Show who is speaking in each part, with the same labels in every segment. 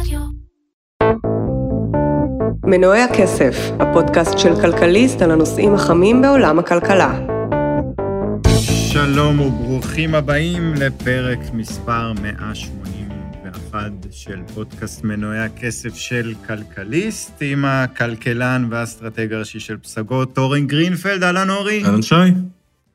Speaker 1: רדיו.
Speaker 2: מנועי הכסף, הפודקאסט של כלכליסט על הנושאים החמים בעולם הכלכלה.
Speaker 3: שלום וברוכים הבאים לפרק מספר 181 של פודקאסט מנועי הכסף של כלכליסט, עם הכלכלן והאסטרטג הראשי של פסגות, אורן גרינפלד, אהלן אורי.
Speaker 4: אהלן שי.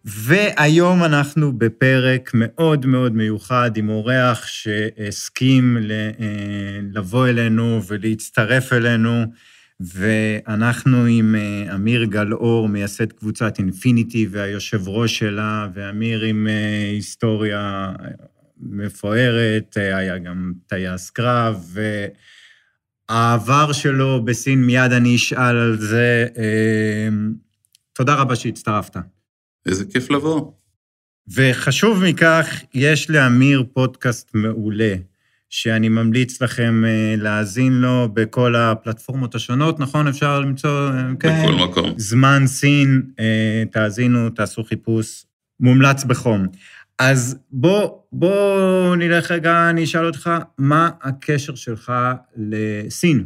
Speaker 3: והיום אנחנו בפרק מאוד מאוד מיוחד עם אורח שהסכים אה, לבוא אלינו ולהצטרף אלינו, ואנחנו עם אה, אמיר גלאור, מייסד קבוצת אינפיניטי והיושב ראש שלה, ואמיר עם אה, היסטוריה מפוארת, היה גם טייס קרב, והעבר שלו בסין, מיד אני אשאל על זה. תודה רבה שהצטרפת.
Speaker 4: איזה כיף לבוא.
Speaker 3: וחשוב מכך, יש לאמיר פודקאסט מעולה, שאני ממליץ לכם אה, להאזין לו בכל הפלטפורמות השונות, נכון? אפשר למצוא...
Speaker 4: אה, כן. בכל מקום.
Speaker 3: זמן סין, אה, תאזינו, תעשו חיפוש, מומלץ בחום. אז בוא, בוא נלך רגע, אני אשאל אותך, מה הקשר שלך לסין?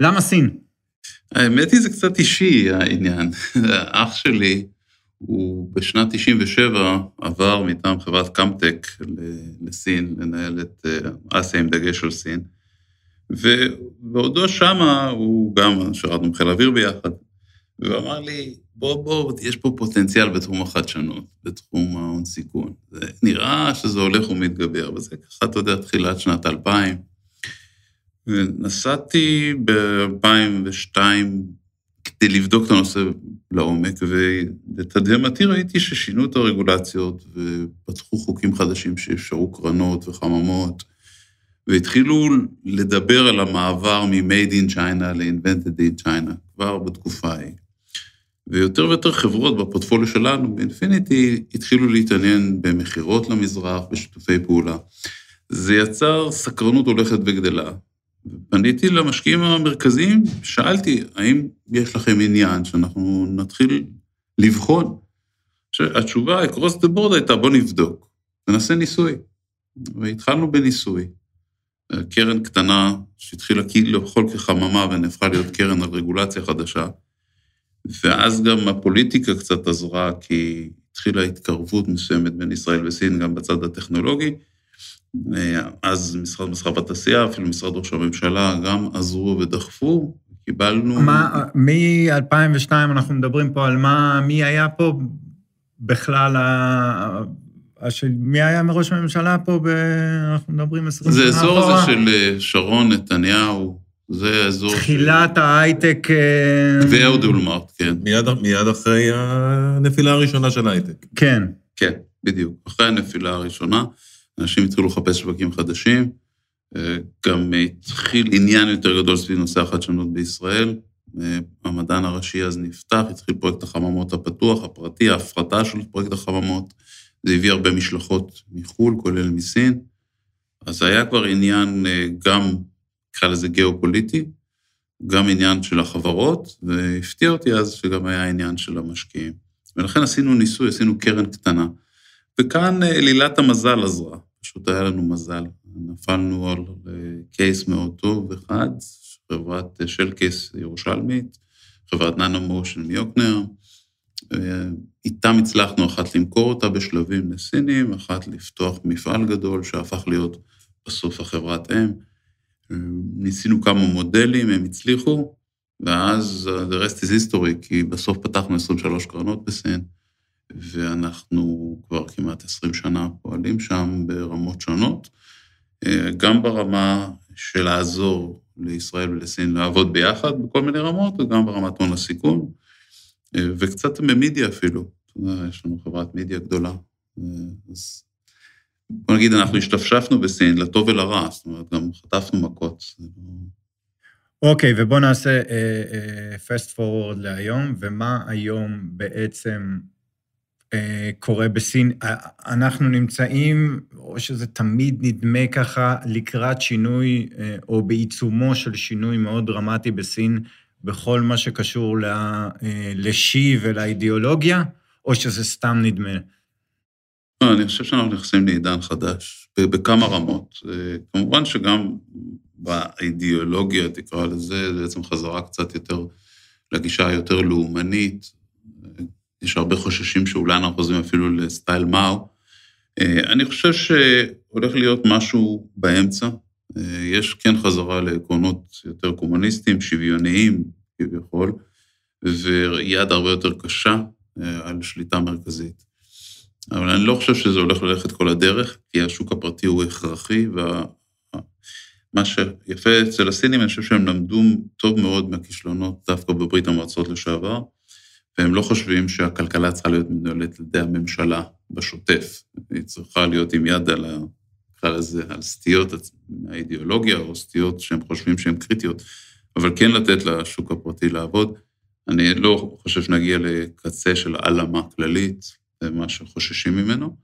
Speaker 3: למה סין?
Speaker 4: האמת היא, זה קצת אישי, העניין. אח שלי, הוא בשנת 97 עבר מטעם חברת קמטק לסין, לנהל את אה, אסיה עם דגש על סין, ובעודו שמה הוא גם, שירתנו בחיל האוויר ביחד, והוא אמר לי, בוא, בוא, יש פה פוטנציאל בתחום החדשנות, בתחום ההון סיכון. זה נראה שזה הולך ומתגבר, וזה ככה, אתה יודע, תחילת שנת 2000. ונסעתי ב-2002 כדי לבדוק את הנושא לעומק, ולתדהמתי ראיתי ששינו את הרגולציות ופתחו חוקים חדשים שאפשרו קרנות וחממות, והתחילו לדבר על המעבר מ-Made in China ל-Invented in China, כבר בתקופה ההיא. ויותר ויותר חברות בפורטפוליו שלנו, באינפיניטי, התחילו להתעניין במכירות למזרח, בשיתופי פעולה. זה יצר סקרנות הולכת וגדלה, פניתי למשקיעים המרכזיים, שאלתי, האם יש לכם עניין שאנחנו נתחיל לבחון? התשובה, across the board הייתה, בוא נבדוק, ננסה ניסוי. והתחלנו בניסוי. קרן קטנה שהתחילה לאכול כחממה ונהפכה להיות קרן על רגולציה חדשה. ואז גם הפוליטיקה קצת עזרה, כי התחילה התקרבות מסוימת בין ישראל וסין, גם בצד הטכנולוגי. אז משרד מסחר והתעשייה, אפילו משרד ראש הממשלה, גם עזרו ודחפו, קיבלנו...
Speaker 3: מה, מ-2002 אנחנו מדברים פה על מה, מי היה פה בכלל, ה... מי היה מראש הממשלה פה, ב... אנחנו מדברים 20
Speaker 4: שנה אחורה? זה אזור הזה של אה, שרון, נתניהו, זה האזור...
Speaker 3: תחילת ש... ההייטק... אה,
Speaker 4: ואהוד אולמרט, כן.
Speaker 5: מיד, מיד אחרי הנפילה הראשונה של ההייטק.
Speaker 3: כן.
Speaker 4: כן, בדיוק. אחרי הנפילה הראשונה. אנשים התחילו לחפש שווקים חדשים, אה, גם התחיל עניין יותר גדול סביב נושא החדשנות בישראל. אה, המדען הראשי אז נפתח, התחיל פרויקט החממות הפתוח, הפרטי, ההפרטה של פרויקט החממות. זה הביא הרבה משלחות מחו"ל, כולל מסין. אז היה כבר עניין אה, גם, נקרא לזה גיאופוליטי, גם עניין של החברות, והפתיע אותי אז שגם היה עניין של המשקיעים. ולכן עשינו ניסוי, עשינו קרן קטנה. וכאן אלילת המזל עזרה. פשוט היה לנו מזל. נפלנו על קייס מאוד טוב אחד, חברת של קייס ירושלמית, חברת ננו מושן מיוקנר. איתם הצלחנו אחת למכור אותה בשלבים לסינים, אחת לפתוח מפעל גדול שהפך להיות בסוף החברת אם. ניסינו כמה מודלים, הם הצליחו, ואז the rest is history, כי בסוף פתחנו 23 קרנות בסין. ואנחנו כבר כמעט 20 שנה פועלים שם ברמות שונות, אה, גם ברמה של לעזור לישראל ולסין לעבוד ביחד בכל מיני רמות, וגם ברמת הון הסיכון, אה, וקצת במדיה אפילו. יש לנו חברת מדיה גדולה. אה, אז בוא נגיד, אנחנו השתפשפנו בסין, לטוב ולרע, זאת אומרת, גם חטפנו מכות. לא-
Speaker 3: אוקיי, okay, ובואו נעשה uh, uh, fast forward להיום, ומה היום בעצם קורה בסין. אה, אנחנו נמצאים, או שזה תמיד נדמה ככה, לקראת שינוי, אה, או בעיצומו של שינוי מאוד דרמטי בסין, בכל מה שקשור לשי ולאידיאולוגיה, או שזה סתם נדמה?
Speaker 4: לא, אני חושב שאנחנו נכנסים לעידן חדש, בכמה רמות. כמובן שגם באידיאולוגיה, תקרא לזה, זה בעצם חזרה קצת יותר לגישה היותר לאומנית. יש הרבה חוששים שאולי אנחנו חוזרים אפילו לסטייל מאו. אה, אני חושב שהולך להיות משהו באמצע. אה, יש כן חזרה לעקרונות יותר קומוניסטיים, שוויוניים כביכול, ויד הרבה יותר קשה אה, על שליטה מרכזית. אבל אני לא חושב שזה הולך ללכת כל הדרך, כי השוק הפרטי הוא הכרחי, ומה שיפה אצל הסינים, אני חושב שהם למדו טוב מאוד מהכישלונות דווקא בברית המועצות לשעבר, והם לא חושבים שהכלכלה צריכה להיות מנוהלת על ידי הממשלה בשוטף. היא צריכה להיות עם יד על, לזה, על סטיות מהאידיאולוגיה, או סטיות שהם חושבים שהן קריטיות, אבל כן לתת לשוק הפרטי לעבוד. אני לא חושב שנגיע לקצה של העלמה כללית, זה מה שחוששים ממנו,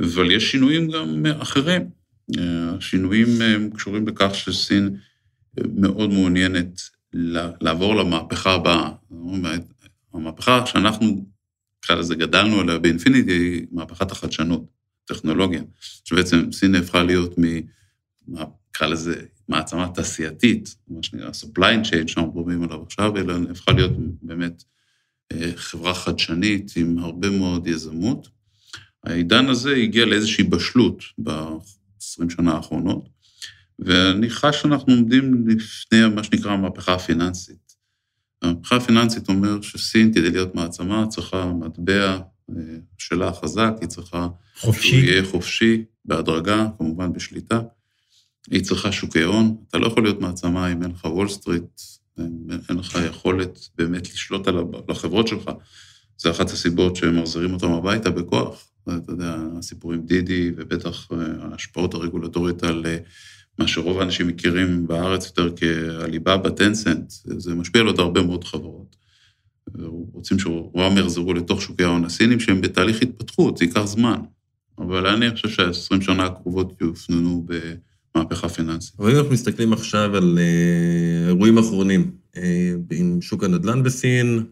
Speaker 4: אבל יש שינויים גם אחרים. השינויים קשורים בכך שסין מאוד מעוניינת לעבור למהפכה הבאה. המהפכה שאנחנו, נקרא לזה, גדלנו עליה באינפיניטי, היא מהפכת החדשנות, טכנולוגיה, שבעצם סין הפכה להיות מ... נקרא לזה מעצמה תעשייתית, מה שנקרא supply chain שאנחנו מדברים עליו עכשיו, אלא הפכה להיות באמת אה, חברה חדשנית עם הרבה מאוד יזמות. העידן הזה הגיע לאיזושהי בשלות ב-20 שנה האחרונות, ואני חש שאנחנו עומדים לפני מה שנקרא המהפכה הפיננסית. המהפכה הפיננסית אומר שסין, כדי להיות מעצמה, צריכה מטבע אה, שלה חזק, היא צריכה...
Speaker 3: חופשי.
Speaker 4: שהוא יהיה חופשי, בהדרגה, כמובן בשליטה. היא צריכה שוקי הון. אתה לא יכול להיות מעצמה אם אין לך וול סטריט, אין לך יכולת באמת לשלוט על החברות שלך. זה אחת הסיבות שהם מחזירים אותם הביתה בכוח. אתה יודע, הסיפור עם דידי, ובטח אה, ההשפעות הרגולטוריות על אה, מה שרוב האנשים מכירים בארץ יותר כעליבאבא, טנסנט, זה משפיע על עוד הרבה מאוד חברות. רוצים שרובם יחזרו לתוך שוקי ההון הסינים, שהם בתהליך התפתחות, זה ייקח זמן. אבל אני חושב שה-20 שנה הקרובות יופננו במהפכה פיננסית.
Speaker 5: אבל אם אנחנו מסתכלים עכשיו על אה, אירועים אחרונים, אה, עם שוק הנדל"ן בסין,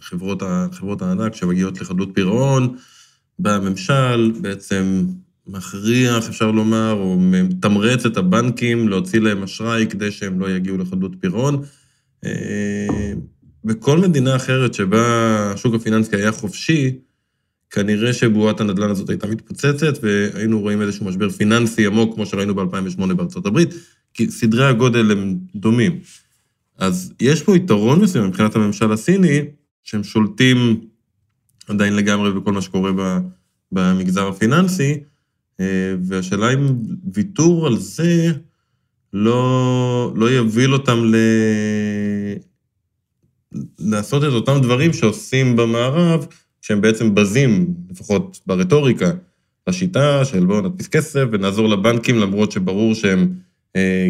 Speaker 5: חברות, הענק שמגיעות לחדלות פירעון, בממשל בעצם מכריח, אפשר לומר, או מתמרץ את הבנקים להוציא להם אשראי כדי שהם לא יגיעו לחדלות פירעון. אה, בכל מדינה אחרת שבה השוק הפיננסי היה חופשי, כנראה שבועת הנדל"ן הזאת הייתה מתפוצצת, והיינו רואים איזשהו משבר פיננסי עמוק, כמו שראינו ב-2008 בארצות הברית, כי סדרי הגודל הם דומים. אז יש פה יתרון מסוים מבחינת הממשל הסיני, שהם שולטים עדיין לגמרי בכל מה שקורה במגזר הפיננסי, והשאלה אם ויתור על זה לא, לא יוביל אותם ל... לעשות את אותם דברים שעושים במערב, שהם בעצם בזים, לפחות ברטוריקה, לשיטה של בואו נדפיס כסף ונעזור לבנקים, למרות שברור שהם אה,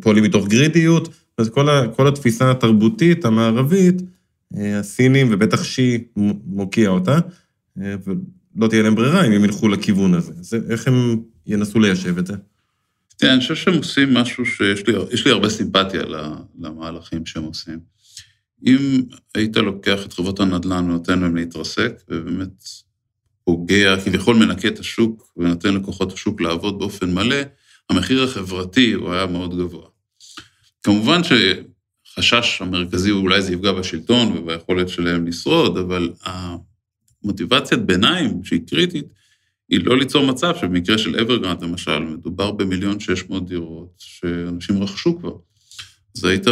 Speaker 5: פועלים מתוך גרידיות. אז כל, ה, כל התפיסה התרבותית המערבית, אה, הסינים, ובטח שי מוקיע אותה, ולא תהיה להם ברירה אם הם ילכו לכיוון הזה. אז איך הם ינסו ליישב את זה?
Speaker 4: תראה, אני חושב שהם עושים משהו שיש לי, לי הרבה סימפתיה למהלכים שהם עושים. אם היית לוקח את חברות הנדל"ן ונותן להם להתרסק, ובאמת פוגע, כביכול מנקה את השוק ונותן לכוחות השוק לעבוד באופן מלא, המחיר החברתי הוא היה מאוד גבוה. כמובן שחשש המרכזי הוא אולי זה יפגע בשלטון וביכולת שלהם לשרוד, אבל המוטיבציית ביניים, שהיא קריטית, היא לא ליצור מצב שבמקרה של אברגרנט למשל, מדובר במיליון שש מאות דירות שאנשים רכשו כבר. אז היית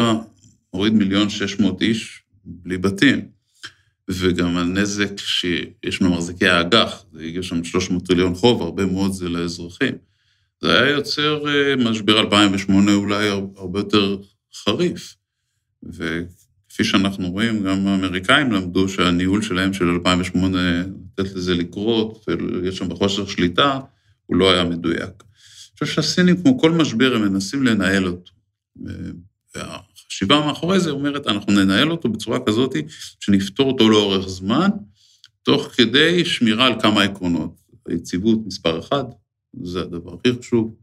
Speaker 4: מוריד מיליון שש מאות איש בלי בתים. וגם הנזק שיש ממחזיקי האג"ח, זה הגיע שם 300 טריליון חוב, הרבה מאוד זה לאזרחים. זה היה יוצר אה, משבר 2008 אולי הרבה יותר חריף. וכפי שאנחנו רואים, גם האמריקאים למדו שהניהול שלהם של 2008, לתת לזה לקרות, ויש שם בחוסר שליטה, הוא לא היה מדויק. אני חושב שהסינים, כמו כל משבר, הם מנסים לנהל אותו. והחשיבה מאחורי זה אומרת, אנחנו ננהל אותו בצורה כזאת שנפתור אותו לאורך זמן, תוך כדי שמירה על כמה עקרונות. היציבות מספר אחד, זה הדבר הכי חשוב,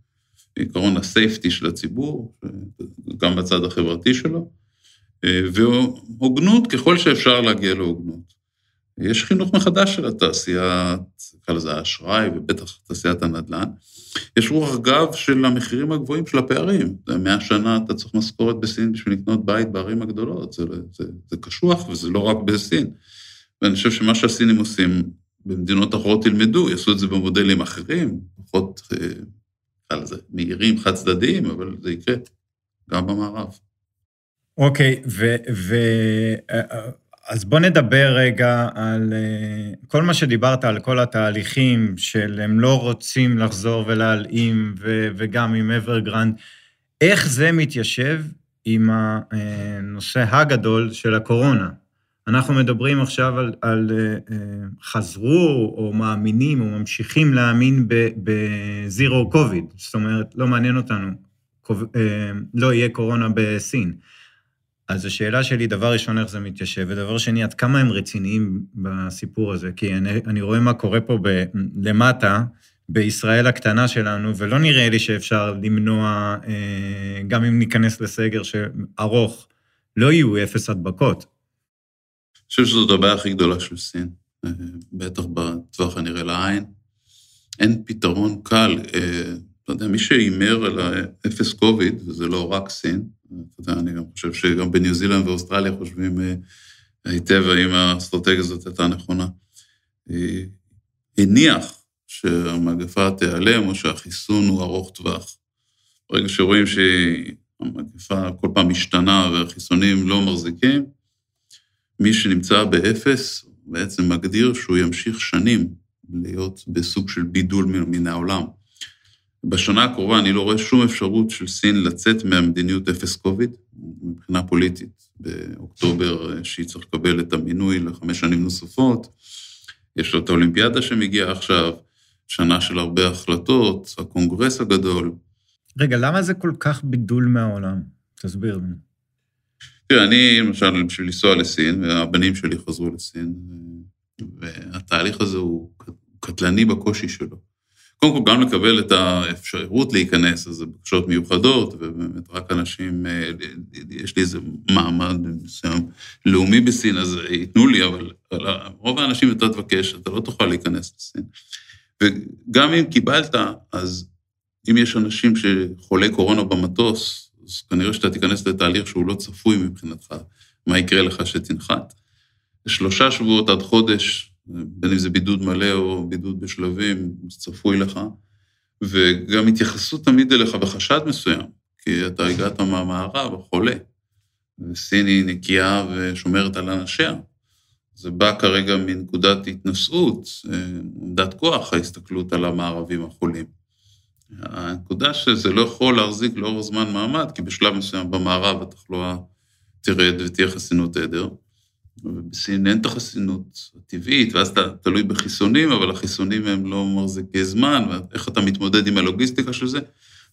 Speaker 4: עקרון הסייפטי של הציבור, גם בצד החברתי שלו, והוגנות ככל שאפשר להגיע להוגנות. יש חינוך מחדש של התעשייה, נקרא לזה האשראי, ובטח תעשיית הנדל"ן. יש רוח גב של המחירים הגבוהים של הפערים. מאה שנה אתה צריך משכורת בסין בשביל לקנות בית בערים הגדולות. זה, זה, זה קשוח, וזה לא רק בסין. ואני חושב שמה שהסינים עושים, במדינות אחרות ילמדו, יעשו את זה במודלים אחרים, פחות, אה, נקרא לזה, מהירים, חד צדדיים, אבל זה יקרה גם במערב.
Speaker 3: אוקיי, ו... אה, אה, אז בוא נדבר רגע על כל מה שדיברת, על כל התהליכים של הם לא רוצים לחזור ולהלאים, ו, וגם עם אברגרנד, איך זה מתיישב עם הנושא הגדול של הקורונה? אנחנו מדברים עכשיו על, על חזרו או מאמינים או ממשיכים להאמין בזירו קוביד, זאת אומרת, לא מעניין אותנו, לא יהיה קורונה בסין. אז השאלה שלי, דבר ראשון, איך זה מתיישב, ודבר שני, עד כמה הם רציניים בסיפור הזה? כי אני, אני רואה מה קורה פה ב, למטה, בישראל הקטנה שלנו, ולא נראה לי שאפשר למנוע, אה, גם אם ניכנס לסגר ארוך, לא יהיו אפס הדבקות.
Speaker 4: אני חושב שזאת הבעיה הכי גדולה של סין, אה, בטח בטווח הנראה לעין. אין פתרון קל. אתה יודע, מי שהימר על האפס קוביד, וזה לא רק סין, אתה יודע, אני גם חושב שגם בניו זילנד ואוסטרליה חושבים אה, היטב האם האסטרטגיה הזאת הייתה נכונה. הניח שהמגפה תיעלם או שהחיסון הוא ארוך טווח. ברגע שרואים שהמגפה כל פעם משתנה והחיסונים לא מחזיקים, מי שנמצא באפס בעצם מגדיר שהוא ימשיך שנים להיות בסוג של בידול מן העולם. בשנה הקרובה אני לא רואה שום אפשרות של סין לצאת מהמדיניות אפס קוביד מבחינה פוליטית. באוקטובר שהיא צריך לקבל את המינוי לחמש שנים נוספות, יש לו את האולימפיאדה שמגיעה עכשיו, שנה של הרבה החלטות, הקונגרס הגדול.
Speaker 3: רגע, למה זה כל כך בידול מהעולם? תסביר לי.
Speaker 4: תראה, אני, למשל, בשביל לנסוע לסין, והבנים שלי חזרו לסין, והתהליך הזה הוא קטלני בקושי שלו. קודם כל, גם לקבל את האפשרות להיכנס, אז זה בקשות מיוחדות, ובאמת רק אנשים, יש לי איזה מעמד מסוים לאומי בסין, אז ייתנו לי, אבל רוב האנשים אתה תבקש, אתה לא תוכל להיכנס לסין. וגם אם קיבלת, אז אם יש אנשים שחולי קורונה במטוס, אז כנראה שאתה תיכנס לתהליך שהוא לא צפוי מבחינתך, מה יקרה לך שתנחת. שלושה שבועות עד חודש, בין אם זה בידוד מלא או בידוד בשלבים, זה צפוי לך, וגם התייחסות תמיד אליך בחשד מסוים, כי אתה הגעת מהמערב, חולה, וסין היא נקייה ושומרת על אנשיה. זה בא כרגע מנקודת התנשאות, עמדת כוח, ההסתכלות על המערבים החולים. הנקודה שזה לא יכול להחזיק לאורך זמן מעמד, כי בשלב מסוים במערב התחלואה תרד ותהיה חסינות עדר, ובסין אין את החסינות הטבעית, ואז אתה תלוי בחיסונים, אבל החיסונים הם לא מחזיקי זמן, ואיך אתה מתמודד עם הלוגיסטיקה של זה.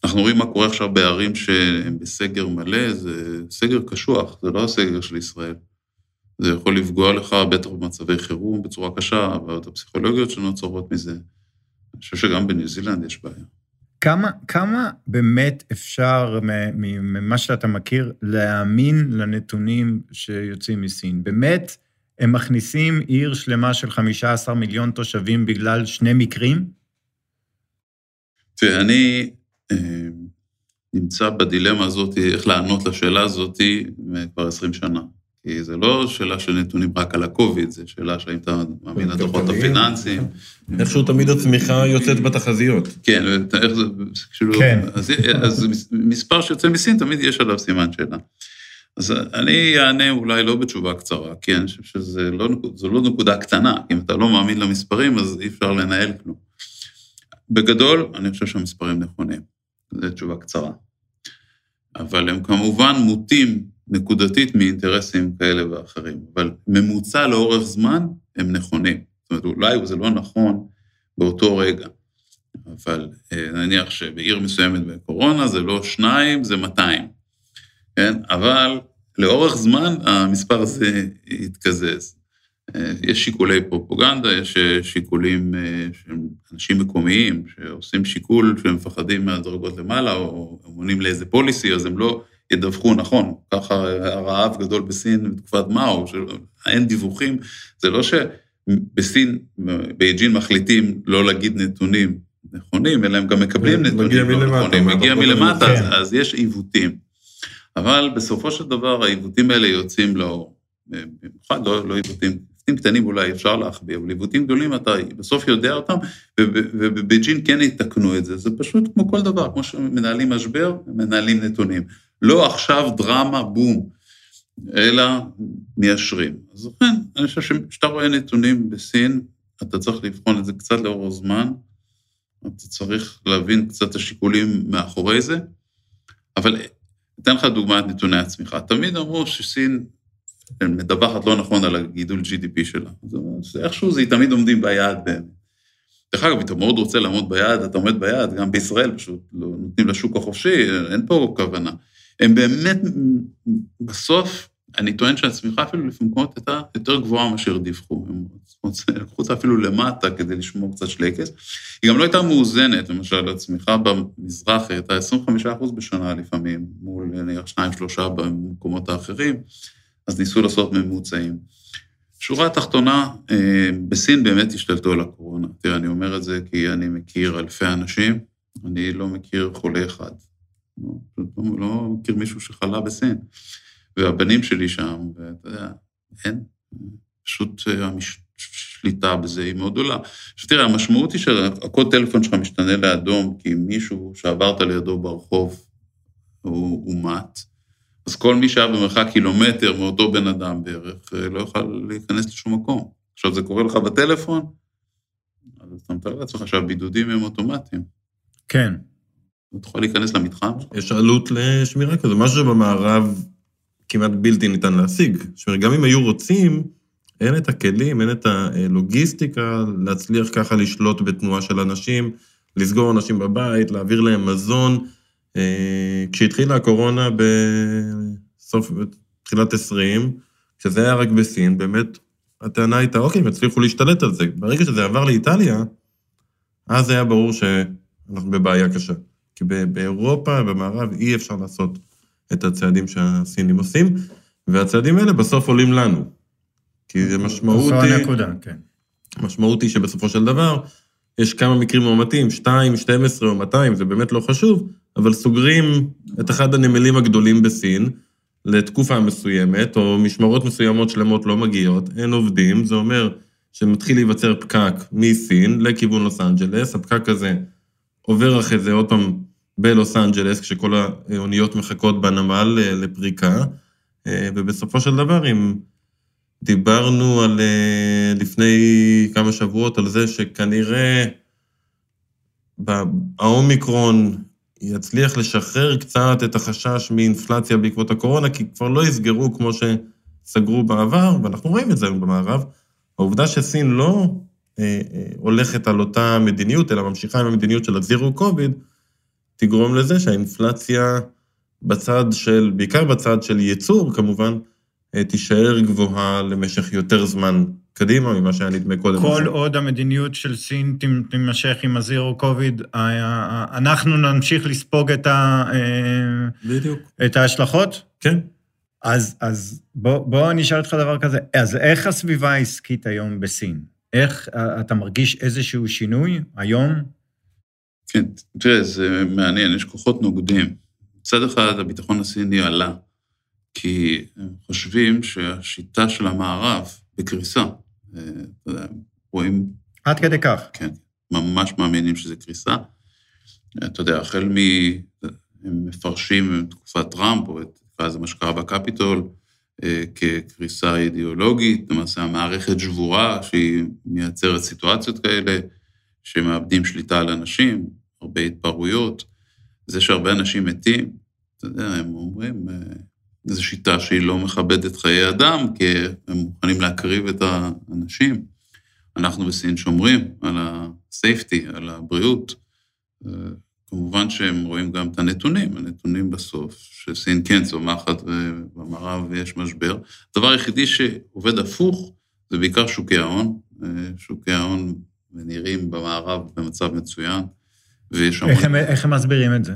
Speaker 4: אנחנו רואים מה קורה עכשיו בערים שהם בסגר מלא, זה סגר קשוח, זה לא הסגר של ישראל. זה יכול לפגוע לך, בטח במצבי חירום, בצורה קשה, הבעיות הפסיכולוגיות שנוצרות מזה. אני חושב שגם בניו זילנד יש בעיה.
Speaker 3: כמה, כמה באמת אפשר, ממה שאתה מכיר, להאמין לנתונים שיוצאים מסין? באמת, הם מכניסים עיר שלמה של 15 מיליון תושבים בגלל שני מקרים?
Speaker 4: תראה, אני אה, נמצא בדילמה הזאת, איך לענות לשאלה הזאת כבר 20 שנה. כי זה לא שאלה של נתונים רק על הקוביד, זה שאלה שהאם אתה מאמין לדוחות הפיננסיים.
Speaker 5: איכשהו תמיד הצמיחה יוצאת בתחזיות.
Speaker 4: כן, איך זה, כאילו, כן. אז, אז מספר שיוצא מסין, תמיד יש עליו סימן שאלה. אז אני אענה אולי לא בתשובה קצרה, כי אני חושב שזו לא, לא נקודה קטנה, אם אתה לא מאמין למספרים, אז אי אפשר לנהל כלום. בגדול, אני חושב שהמספרים נכונים, זו תשובה קצרה. אבל הם כמובן מוטים נקודתית מאינטרסים כאלה ואחרים, אבל ממוצע לאורך זמן הם נכונים. זאת אומרת, אולי זה לא נכון באותו רגע, אבל אה, נניח שבעיר מסוימת בקורונה זה לא שניים, זה 200, כן? אבל לאורך זמן המספר הזה יתקזז. אה, יש שיקולי פרופגנדה, יש אה, שיקולים של אנשים מקומיים שעושים שיקול שהם מפחדים מהדרגות למעלה, או הם עונים לאיזה policy, אז הם לא ידווחו נכון. ככה הרעב גדול בסין בתקופת מאו, שאין דיווחים. זה לא בסין, בייג'ין מחליטים לא להגיד נתונים נכונים, אלא הם גם מקבלים
Speaker 5: מגיע
Speaker 4: נתונים לא
Speaker 5: מלמטה,
Speaker 4: נכונים, מגיע מלמטה, אז,
Speaker 3: כן.
Speaker 4: אז יש עיוותים. אבל בסופו של דבר העיוותים האלה יוצאים לאור. במיוחד לא, לא עיוותים, עיוותים קטנים אולי אפשר להחביא, אבל עיוותים גדולים אתה בסוף יודע אותם, וב- ובבייג'ין כן יתקנו את זה. זה פשוט כמו כל דבר, כמו שמנהלים משבר, מנהלים נתונים. לא עכשיו דרמה, בום, אלא מיישרים. אז לכן, אני חושב שכשאתה רואה נתונים בסין, אתה צריך לבחון את זה קצת לאור הזמן, אתה צריך להבין קצת את השיקולים מאחורי זה, אבל אתן לך דוגמא את נתוני הצמיחה. תמיד אמרו שסין מדווחת לא נכון על הגידול GDP שלה. אז איכשהו זה תמיד עומדים ביעד באמת. דרך אגב, אם אתה מאוד רוצה לעמוד ביעד, אתה עומד ביעד, גם בישראל פשוט לא נותנים לשוק החופשי, אין פה כוונה. הם באמת, בסוף, אני טוען שהצמיחה אפילו לפעמים הייתה יותר גבוהה מאשר דיווחו. הם לקחו אותה אפילו למטה כדי לשמור קצת שלייקס. היא גם לא הייתה מאוזנת, למשל, הצמיחה במזרח הייתה 25% בשנה לפעמים, מול נניח 2-3 במקומות האחרים, אז ניסו לעשות ממוצעים. שורה התחתונה, אה, בסין באמת השתלטו על הקורונה. תראה, אני אומר את זה כי אני מכיר אלפי אנשים, אני לא מכיר חולה אחד. לא, לא, לא מכיר מישהו שחלה בסין. והבנים שלי שם, ואתה יודע, אין, פשוט אה, השליטה בזה היא מאוד גדולה. עכשיו תראה, המשמעות היא שהקוד טלפון שלך משתנה לאדום, כי מישהו שעברת לידו ברחוב הוא, הוא מת, אז כל מי שהיה במרחק קילומטר מאותו בן אדם בערך, אה, לא יוכל להיכנס לשום מקום. עכשיו, זה קורה לך בטלפון, אז אתה מתאר לעצמך שהבידודים הם אוטומטיים.
Speaker 3: כן.
Speaker 4: אתה יכול להיכנס למתחם.
Speaker 5: יש עלות לשמירה כזו, משהו שבמערב כמעט בלתי ניתן להשיג. זאת גם אם היו רוצים, אין את הכלים, אין את הלוגיסטיקה להצליח ככה לשלוט בתנועה של אנשים, לסגור אנשים בבית, להעביר להם מזון. אה, כשהתחילה הקורונה בסוף, בתחילת 20, כשזה היה רק בסין, באמת הטענה הייתה, אוקיי, הם הצליחו להשתלט על זה. ברגע שזה עבר לאיטליה, אז היה ברור שאנחנו בבעיה קשה. כי באירופה, במערב, אי אפשר לעשות את הצעדים שהסינים עושים, והצעדים האלה בסוף עולים לנו. כי זה משמעות
Speaker 3: זו
Speaker 5: היא...
Speaker 3: הנקודה, כן.
Speaker 5: המשמעות היא שבסופו של דבר, יש כמה מקרים מאומתים, 2, 12 או 200, זה באמת לא חשוב, אבל סוגרים את אחד הנמלים הגדולים בסין לתקופה מסוימת, או משמרות מסוימות שלמות לא מגיעות, אין עובדים, זה אומר שמתחיל להיווצר פקק מסין לכיוון לוס אנג'לס, הפקק הזה עובר אחרי זה עוד פעם בלוס אנג'לס, כשכל האוניות מחכות בנמל אה, לפריקה, אה, ובסופו של דבר, אם דיברנו על, אה, לפני כמה שבועות על זה שכנראה האומיקרון יצליח לשחרר קצת את החשש מאינפלציה בעקבות הקורונה, כי כבר לא יסגרו כמו שסגרו בעבר, ואנחנו רואים את זה היום במערב. העובדה שסין לא אה, אה, הולכת על אותה מדיניות, אלא ממשיכה עם המדיניות של הזירו קוביד, תגרום לזה שהאינפלציה בצד של, בעיקר בצד של ייצור כמובן, אה, תישאר גבוהה למשך יותר זמן קדימה ממה שהיה נדמה קודם.
Speaker 3: כל. עוד המדיניות של סין תימ- תימשך עם הזירו קוביד, ה- ה- אנחנו נמשיך לספוג את, ה, אה,
Speaker 5: בדיוק.
Speaker 3: את ההשלכות?
Speaker 5: כן.
Speaker 3: אז, אז בוא, בוא אני אשאל אותך דבר כזה, אז איך הסביבה העסקית היום בסין? איך אה, אתה מרגיש איזשהו שינוי היום?
Speaker 4: כן, תראה, זה מעניין, יש כוחות נוגדים. מצד אחד, הביטחון הסיני עלה, כי הם חושבים שהשיטה של המערב בקריסה. אה, אתה יודע, רואים,
Speaker 3: עד כדי כך.
Speaker 4: כן, ממש מאמינים שזה קריסה. אתה יודע, החל מ... הם מפרשים את תקופת טראמפ, או את אז מה שקרה בקפיטול, אה, כקריסה אידיאולוגית, למעשה המערכת שבורה, שהיא מייצרת סיטואציות כאלה, שמאבדים שליטה על אנשים, הרבה התפרעויות. זה שהרבה אנשים מתים, אתה יודע, הם אומרים, אה, זו שיטה שהיא לא מכבדת חיי אדם, כי הם מוכנים להקריב את האנשים. אנחנו בסין שומרים על ה-safety, על הבריאות. אה, כמובן שהם רואים גם את הנתונים, הנתונים בסוף, שסין כן צומחת ובמערב יש משבר. הדבר היחידי שעובד הפוך זה בעיקר שוקי ההון. אה, שוקי ההון נראים במערב במצב מצוין, ויש המון...
Speaker 3: איך הם, איך הם מסבירים את זה?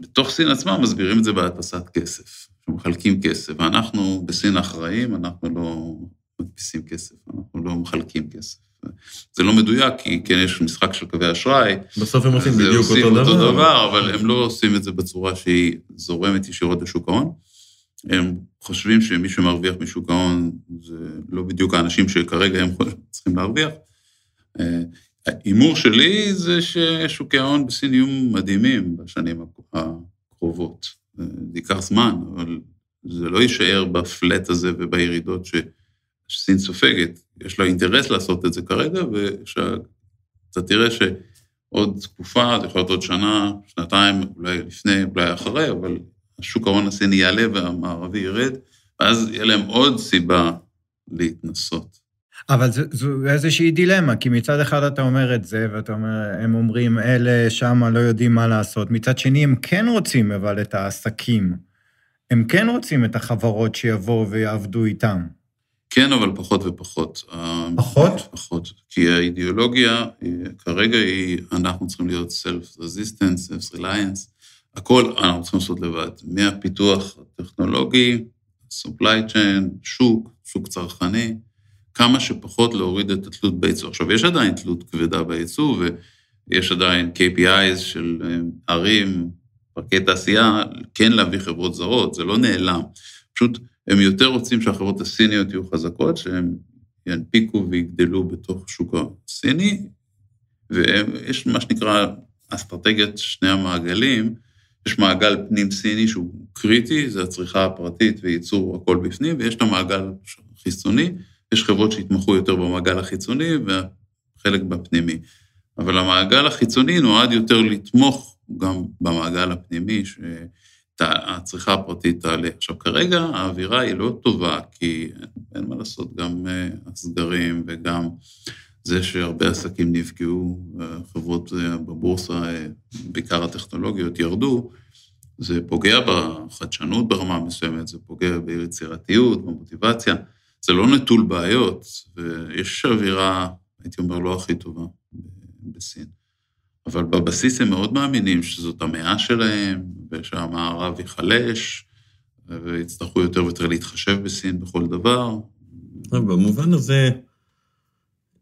Speaker 4: בתוך סין עצמם מסבירים את זה בהדפסת כסף, שמחלקים כסף, ואנחנו בסין אחראים, אנחנו לא מדפיסים כסף, אנחנו לא מחלקים כסף. זה לא מדויק, כי כן יש משחק של קווי אשראי.
Speaker 5: בסוף הם עושים בדיוק
Speaker 4: עושים
Speaker 5: אותו דבר.
Speaker 4: אותו דבר, אבל הם לא עושים את זה בצורה שהיא זורמת ישירות לשוק ההון. הם חושבים שמי שמרוויח משוק ההון זה לא בדיוק האנשים שכרגע הם צריכים להרוויח. ההימור שלי זה ששוקי ההון בסין יהיו מדהימים בשנים הקרובות. זה ייקח זמן, אבל זה לא יישאר בפלט הזה ובירידות ש- שסין סופגת. יש לה אינטרס לעשות את זה כרגע, ואתה תראה שעוד תקופה, זה יכול להיות עוד שנה, שנתיים, אולי לפני, אולי אחרי, אבל השוק ההון הסיני יעלה והמערבי ירד, ואז יהיה להם עוד סיבה להתנסות.
Speaker 3: אבל זו, זו איזושהי דילמה, כי מצד אחד אתה אומר את זה, ואתה אומר, הם אומרים, אלה שמה לא יודעים מה לעשות. מצד שני, הם כן רוצים אבל את העסקים. הם כן רוצים את החברות שיבואו ויעבדו איתם.
Speaker 4: כן, אבל פחות ופחות.
Speaker 3: פחות?
Speaker 4: פחות. כי האידיאולוגיה כרגע היא, אנחנו צריכים להיות self-resistance, self-reliance, הכל אנחנו צריכים לעשות לבד. מהפיתוח הטכנולוגי, supply chain, שוק, שוק צרכני, כמה שפחות להוריד את התלות בייצוא. עכשיו, יש עדיין תלות כבדה בייצוא, ויש עדיין KPIs של אה, ערים, פרקי תעשייה, כן להביא חברות זרות, זה לא נעלם. פשוט הם יותר רוצים שהחברות הסיניות יהיו חזקות, שהן ינפיקו ויגדלו בתוך השוק הסיני, ויש מה שנקרא אסטרטגיית שני המעגלים, יש מעגל פנים סיני שהוא קריטי, זה הצריכה הפרטית וייצור הכל בפנים, ויש את המעגל החיצוני, יש חברות שהתמחו יותר במעגל החיצוני וחלק בפנימי. אבל המעגל החיצוני נועד יותר לתמוך גם במעגל הפנימי, שהצריכה הפרטית תעלה. עכשיו, כרגע האווירה היא לא טובה, כי אין מה לעשות, גם אה, הסגרים וגם זה שהרבה עסקים נפגעו, חברות אה, בבורסה, אה, בעיקר הטכנולוגיות, ירדו, זה פוגע בחדשנות ברמה מסוימת, זה פוגע ביצירתיות, במוטיבציה. זה לא נטול בעיות, ויש אווירה, הייתי אומר, לא הכי טובה בסין. אבל בבסיס הם מאוד מאמינים שזאת המאה שלהם, ושהמערב ייחלש, ויצטרכו יותר ויותר להתחשב בסין בכל דבר.
Speaker 5: במובן הזה,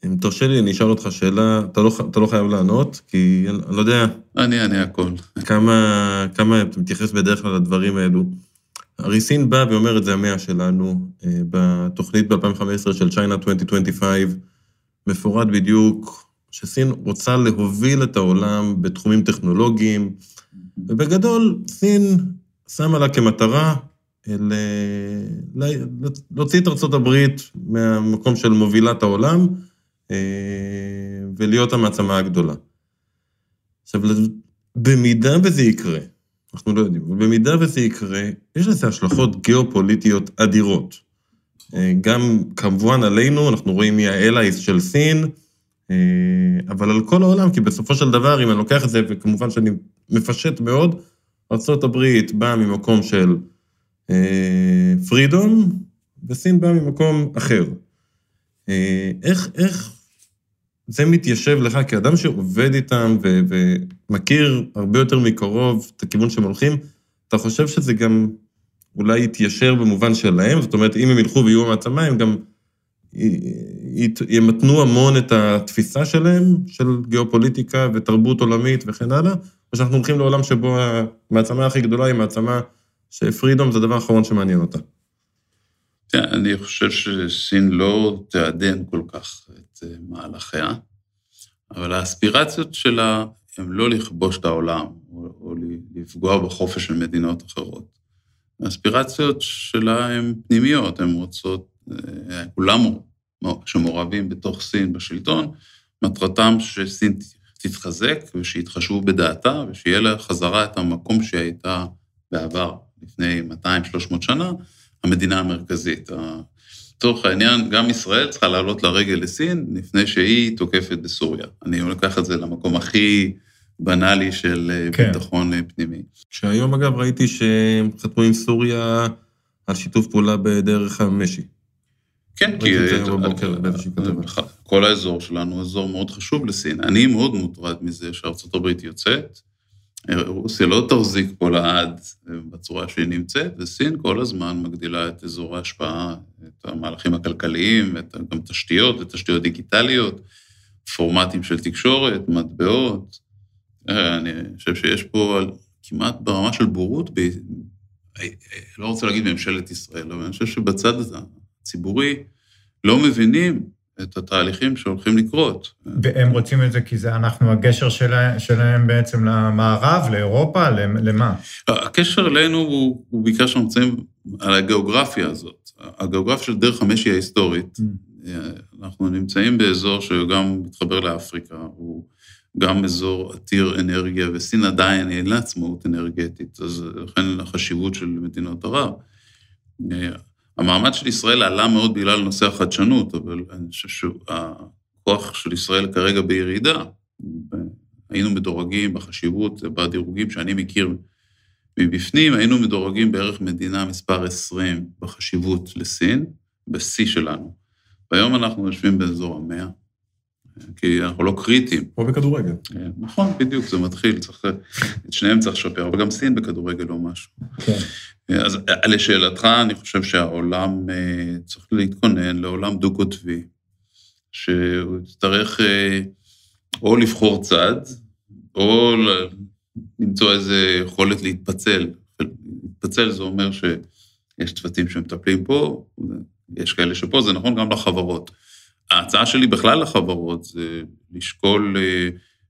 Speaker 5: אם תרשה לי, אני אשאל אותך שאלה, אתה לא, אתה לא חייב לענות, כי אני לא יודע
Speaker 4: אני אענה הכל.
Speaker 5: כמה, כמה אתה מתייחס בדרך כלל לדברים האלו. הרי סין בא ואומר את זה המאה שלנו, אה, בתוכנית ב-2015 של China 2025, מפורט בדיוק שסין רוצה להוביל את העולם בתחומים טכנולוגיים, ובגדול, סין שמה לה כמטרה ל... ל... להוציא את הברית מהמקום של מובילת העולם, אה, ולהיות המעצמה הגדולה. עכשיו, במידה וזה יקרה, אנחנו לא יודעים, אבל במידה וזה יקרה, יש לזה השלכות גיאופוליטיות אדירות. אה, גם כמובן עלינו, אנחנו רואים מי האלייס של סין, אה, אבל על כל העולם, כי בסופו של דבר, אם אני לוקח את זה, וכמובן שאני מפשט מאוד, ארה"ב באה ממקום של פרידום, וסין באה ממקום אחר. אה, איך, איך זה מתיישב לך כאדם שעובד איתם ו- ומכיר הרבה יותר מקרוב את הכיוון שהם הולכים, אתה חושב שזה גם אולי יתיישר במובן שלהם? זאת אומרת, אם הם ילכו ויהיו המעצמה, הם גם ימתנו המון את התפיסה שלהם, של גיאופוליטיקה ותרבות עולמית וכן הלאה, או שאנחנו הולכים לעולם שבו המעצמה הכי גדולה היא מעצמה שפרידום זה הדבר האחרון שמעניין אותה.
Speaker 4: כן, אני חושב שסין לא תעדן כל כך אה, מהלכיה, אבל האספירציות שלה הן לא לכבוש את העולם, או, או לפגוע בחופש של מדינות אחרות. האספירציות שלה הן פנימיות, הן רוצות, אה, כולם שמעורבים בתוך סין בשלטון, מטרתם שסין תתחזק ושיתחשבו בדעתה ושיהיה לה חזרה את המקום שהיא הייתה בעבר, לפני 200-300 שנה, המדינה המרכזית. לצורך העניין, גם ישראל צריכה לעלות לרגל לסין לפני שהיא תוקפת בסוריה. אני לוקח את זה למקום הכי בנאלי של כן. ביטחון פנימי.
Speaker 5: שהיום, אגב, ראיתי שהם חתמו עם סוריה על שיתוף פעולה בדרך המשי.
Speaker 4: כן, כי כל האזור שלנו הוא אזור מאוד חשוב לסין. אני מאוד מוטרד מזה שארצות הברית יוצאת. רוסיה לא תחזיק פה לעד בצורה שהיא נמצאת, וסין כל הזמן מגדילה את אזור ההשפעה, את המהלכים הכלכליים, את גם תשתיות, את תשתיות דיגיטליות, פורמטים של תקשורת, מטבעות. אני חושב שיש פה כמעט ברמה של בורות, ב... לא רוצה להגיד ממשלת ישראל, אבל אני חושב שבצד הציבורי לא מבינים את התהליכים שהולכים לקרות.
Speaker 3: והם רוצים את זה כי זה אנחנו הגשר שלהם, שלהם בעצם למערב, לאירופה, למה?
Speaker 4: הקשר אלינו הוא, הוא בעיקר שאנחנו נמצאים על הגיאוגרפיה הזאת. הגיאוגרפיה של דרך המשי ההיסטורית. Mm. אנחנו נמצאים באזור שגם מתחבר לאפריקה, הוא גם אזור עתיר אנרגיה, וסין עדיין אין לה עצמאות אנרגטית, אז לכן החשיבות של מדינות ערב. המעמד של ישראל עלה מאוד בגלל נושא החדשנות, אבל אני חושב שהכוח של ישראל כרגע בירידה. היינו מדורגים בחשיבות, בדירוגים שאני מכיר מבפנים, היינו מדורגים בערך מדינה מספר 20 בחשיבות לסין, בשיא שלנו. והיום אנחנו יושבים באזור המאה, כי אנחנו לא קריטיים.
Speaker 5: כמו בכדורגל.
Speaker 4: כן, נכון, בדיוק, זה מתחיל, צריך, את שניהם צריך לשפר, אבל גם סין בכדורגל לא משהו. כן. אז לשאלתך, אני חושב שהעולם אה, צריך להתכונן לעולם דו-קוטבי, שהוא יצטרך אה, או לבחור צד, או למצוא איזו יכולת להתפצל. להתפצל זה אומר שיש צוותים שמטפלים פה, יש כאלה שפה, זה נכון גם לחברות. ההצעה שלי בכלל לחברות זה לשקול, אה,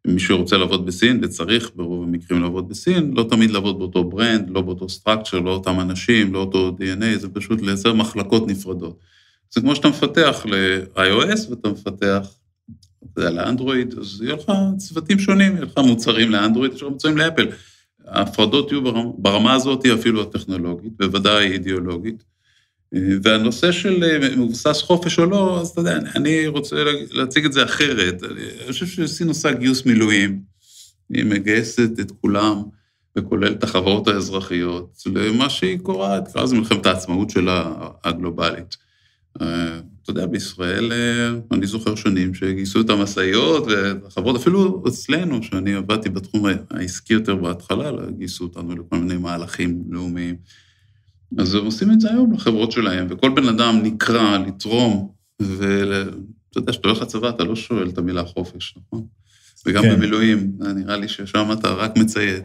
Speaker 4: מי שרוצה לעבוד בסין, וצריך ברוב המקרים לעבוד בסין, לא תמיד לעבוד באותו brand, לא באותו structure, לא אותם אנשים, לא אותו DNA, זה פשוט לייצר מחלקות נפרדות. זה כמו שאתה מפתח ל-iOS ואתה מפתח, אתה יודע, לאנדרואיד, אז יהיו לך צוותים שונים, יהיו לך מוצרים לאנדרואיד, יש לך מוצרים לאפל. ההפרדות יהיו ברמה, הזאת, אפילו הטכנולוגית, בוודאי אידיאולוגית. והנושא של אה, מבוסס חופש או לא, אז אתה יודע, אני רוצה להציג את זה אחרת. אני חושב שסין עושה גיוס מילואים, היא מגייסת את כולם, וכולל את החברות האזרחיות, למה שהיא קוראת, קרא לזה מלחמת העצמאות שלה, הגלובלית. אה, אתה יודע, בישראל, אה, אני זוכר שנים שגייסו את המשאיות והחברות, אפילו אצלנו, שאני עבדתי בתחום העסקי יותר בהתחלה, גייסו אותנו לכל מיני מהלכים לאומיים. אז הם עושים את זה היום לחברות שלהם, וכל בן אדם נקרא לתרום, ואתה יודע, כשאתה הולך לצבא, אתה לא שואל את המילה חופש, נכון? וגם כן. במילואים, נראה לי ששם אתה רק מציית.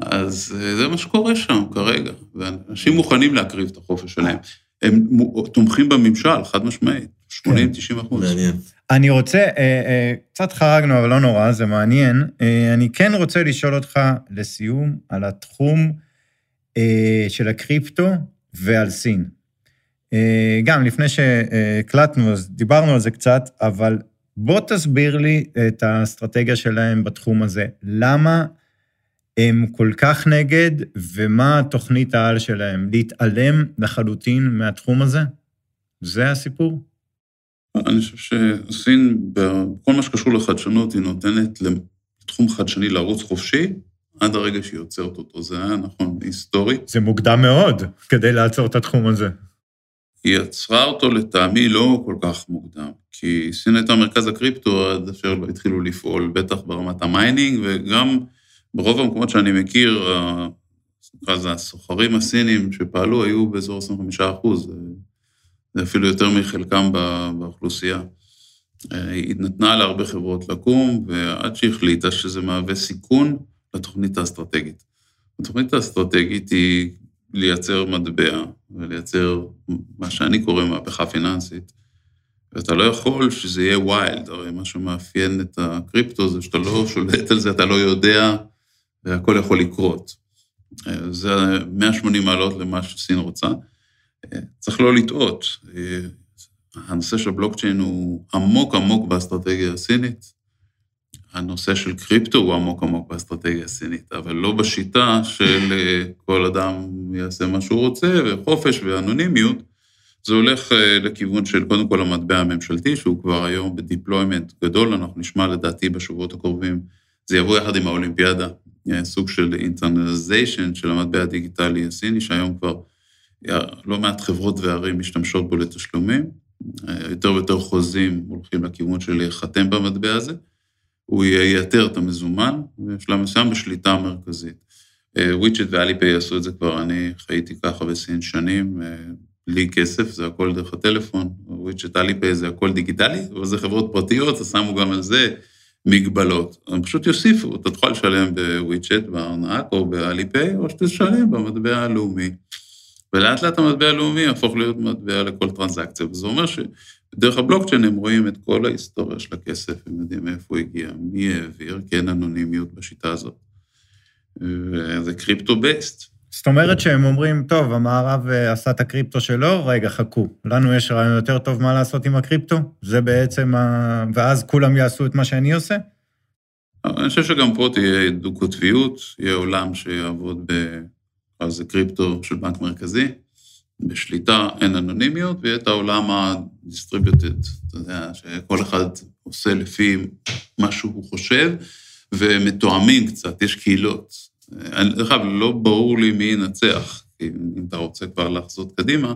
Speaker 4: אז אה, זה מה שקורה שם כרגע, ואנשים מוכנים להקריב את החופש שלהם. הם תומכים בממשל, חד משמעית, 80-90 כן. אחוז. מעניין.
Speaker 3: אני רוצה, אה, אה, קצת חרגנו, אבל לא נורא, זה מעניין. אני כן רוצה לשאול אותך לסיום על התחום, של הקריפטו ועל סין. אה, גם לפני שהקלטנו, אז דיברנו על זה קצת, אבל בוא תסביר לי את האסטרטגיה שלהם בתחום הזה. למה הם כל כך נגד, ומה תוכנית העל שלהם? להתעלם לחלוטין מהתחום הזה? זה הסיפור?
Speaker 4: אני חושב שסין, בכל מה שקשור לחדשנות, היא נותנת לתחום חדשני לרוץ חופשי, עד הרגע שהיא עוצרת אותו. זה היה נכון, היסטורית.
Speaker 3: זה מוקדם מאוד כדי לעצור את התחום הזה.
Speaker 4: היא עצרה אותו לטעמי לא כל כך מוקדם, כי סין הייתה מרכז הקריפטו עד אשר לא התחילו לפעול, בטח ברמת ה mining, וגם ברוב המקומות שאני מכיר, אז הסוחרים הסינים שפעלו היו באזור 25 אחוז, זה אפילו יותר מחלקם באוכלוסייה. היא נתנה להרבה חברות לקום, ועד שהחליטה שזה מהווה סיכון לתוכנית האסטרטגית. התוכנית האסטרטגית היא לייצר מטבע ולייצר מה שאני קורא מהפכה פיננסית, ואתה לא יכול שזה יהיה ויילד, הרי מה שמאפיין את הקריפטו זה שאתה לא שולט על זה, אתה לא יודע, והכל יכול לקרות. זה 180 מעלות למה שסין רוצה. צריך לא לטעות. הנושא של בלוקצ'יין הוא עמוק עמוק באסטרטגיה הסינית. הנושא של קריפטו הוא עמוק עמוק באסטרטגיה הסינית, אבל לא בשיטה של אה, כל אדם יעשה מה שהוא רוצה, וחופש ואנונימיות. זה הולך אה, לכיוון של קודם כל המטבע הממשלתי, שהוא כבר היום בדיפלוימנט גדול, אנחנו נשמע לדעתי בשבועות הקרובים, זה יבוא יחד עם האולימפיאדה, אה, סוג של internalization של המטבע הדיגיטלי הסיני, שהיום כבר לא מעט חברות וערים משתמשות בו לתשלומים, יותר ויותר חוזים הולכים לכיוון של להיחתם במטבע הזה. הוא ייתר את המזומן, בשלב מסוים בשליטה מרכזית. WeChat ו Alipay עשו את זה כבר, אני חייתי ככה בסין שנים, בלי כסף, זה הכל דרך הטלפון, WeChat Alipay זה הכל דיגיטלי, אבל זה חברות פרטיות, אז שמו גם על זה מגבלות. הם פשוט יוסיפו, אתה תוכל לשלם בוויצ'ט, בארנק, או באליפיי, או שתשלם במטבע הלאומי. ולאט לאט המטבע הלאומי יהפוך להיות מטבע לכל טרנזקציה, וזה אומר שדרך הבלוקצ'יין הם רואים את כל ההיסטוריה של הכסף, הם יודעים מאיפה הוא הגיע, מי העביר, כי אין אנונימיות בשיטה הזאת. וזה קריפטו בייסט.
Speaker 3: זאת אומרת שהם אומרים, טוב, המערב אה, עשה את הקריפטו שלו, רגע, חכו, לנו יש רעיון יותר טוב מה לעשות עם הקריפטו? זה בעצם ה... ואז כולם יעשו את מה שאני עושה?
Speaker 4: אני חושב שגם פה תהיה דו-קוטביות, יהיה עולם שיעבוד ב... אז זה קריפטו של בנק מרכזי, בשליטה אין אנונימיות, ויהיה את העולם ה-distributed, אתה יודע, שכל אחד עושה לפי מה שהוא חושב, ומתואמים קצת, יש קהילות. דרך אגב, לא ברור לי מי ינצח, אם אתה רוצה כבר לחזות קדימה,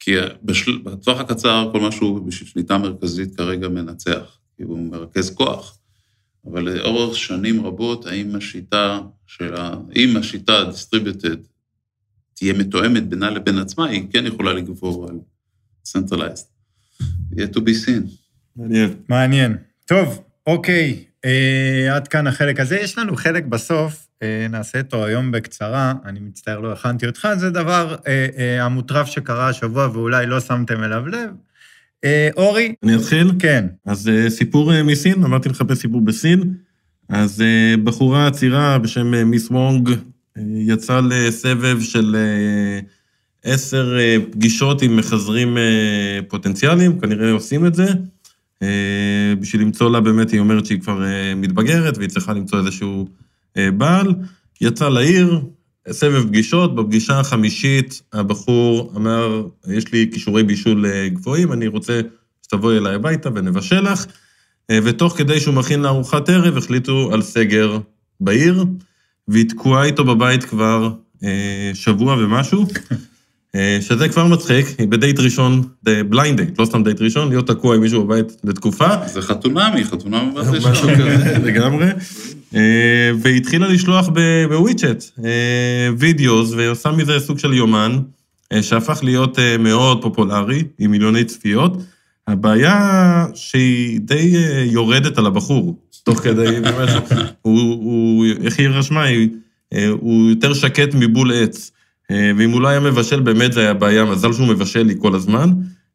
Speaker 4: כי בשל... בטווח הקצר כל משהו בשביל שליטה מרכזית כרגע מנצח, כי הוא מרכז כוח. אבל לאורך שנים רבות, האם השיטה של ה... אם השיטה ה-distributed תהיה מתואמת בינה לבין עצמה, היא כן יכולה לגבור על centralized. יהיה to be seen.
Speaker 3: מעניין. מעניין. טוב, אוקיי, אה, עד כאן החלק הזה. יש לנו חלק בסוף, אה, נעשה אותו היום בקצרה, אני מצטער, לא הכנתי אותך, זה דבר אה, אה, המוטרף שקרה השבוע ואולי לא שמתם אליו לב. אה, אורי?
Speaker 5: אני אתחיל?
Speaker 3: כן.
Speaker 5: אז אה, סיפור אה, מסין, אמרתי לחפש סיפור בסין. אז בחורה צעירה בשם מיס וונג יצאה לסבב של אה, עשר אה, פגישות עם מחזרים אה, פוטנציאליים, כנראה עושים את זה. בשביל למצוא לה באמת, היא אומרת שהיא כבר מתבגרת והיא צריכה למצוא איזשהו בעל. יצא לעיר, סבב פגישות, בפגישה החמישית הבחור אמר, יש לי כישורי בישול גבוהים, אני רוצה שתבואי אליי הביתה ונבשל לך. ותוך כדי שהוא מכין לארוחת ערב, החליטו על סגר בעיר, והיא תקועה איתו בבית כבר שבוע ומשהו. אה, שזה כבר מצחיק, היא בדייט ראשון, blind date, לא סתם דייט ראשון, להיות תקוע עם מישהו בבית לתקופה.
Speaker 4: זה חתונמי, חתונמי במבט
Speaker 5: ראשון. משהו כזה, לגמרי. אה, והיא התחילה לשלוח ב WeChat אה, videos, ועושה מזה סוג של יומן, שהפך להיות מאוד פופולרי, עם מיליוני צפיות. הבעיה שהיא די יורדת על הבחור, תוך כדי, הוא, איך היא רשמה? הוא יותר שקט מבול עץ. אה, ואם הוא לא היה מבשל, באמת זה היה בעיה, מזל שהוא מבשל לי כל הזמן.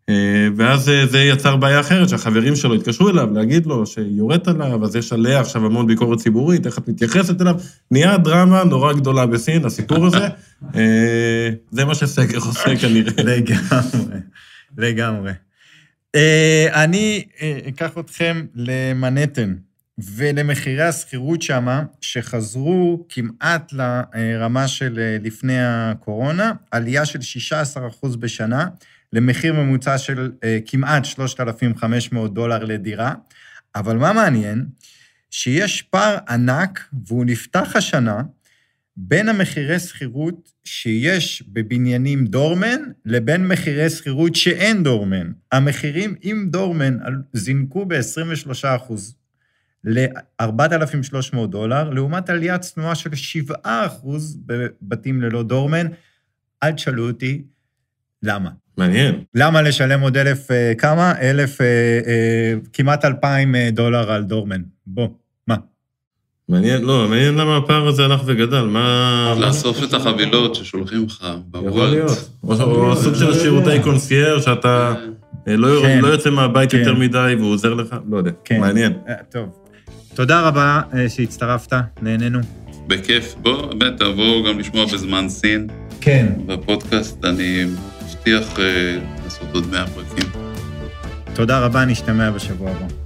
Speaker 5: אה, ואז אה, זה יצר בעיה אחרת, שהחברים שלו התקשרו אליו להגיד לו שיורדת עליו, אז יש עליה עכשיו המון ביקורת ציבורית, איך את מתייחסת אליו. נהיה דרמה נורא גדולה בסין, הסיפור הזה. זה מה שסגר עושה כנראה.
Speaker 3: לגמרי, לגמרי. אני אקח אתכם למנהטן. ולמחירי השכירות שמה, שחזרו כמעט לרמה של אה, לפני הקורונה, עלייה של 16% בשנה, למחיר ממוצע של אה, כמעט 3,500 דולר לדירה. אבל מה מעניין? שיש פער ענק, והוא נפתח השנה, בין המחירי שכירות שיש בבניינים דורמן לבין מחירי שכירות שאין דורמן. המחירים עם דורמן זינקו ב-23 אחוז. ל-4,300 דולר, לעומת עלייה צנועה של 7% בבתים ללא דורמן. אל תשאלו אותי למה.
Speaker 5: מעניין.
Speaker 3: למה לשלם עוד אלף, אה, כמה? אלף, אה, אה, כמעט אלפיים דולר על דורמן. בוא, מה?
Speaker 5: מעניין, לא, מעניין למה הפער הזה הלך וגדל, מה...
Speaker 4: לאסוף את החבילות ששולחים לך
Speaker 5: בוולט. יכול להיות. או סוג של שירותי קונסייר, שאתה לא, כן. לא יוצא מהבית יותר כן. מדי והוא עוזר לך, לא יודע, כן. מעניין.
Speaker 3: טוב. תודה רבה אה, שהצטרפת, נהנינו.
Speaker 4: בכיף. בוא, באמת, תבואו גם לשמוע בזמן סין.
Speaker 3: כן.
Speaker 4: בפודקאסט, אני מבטיח uh, לעשות עוד 100 פרקים.
Speaker 3: תודה רבה, נשתמע בשבוע הבא.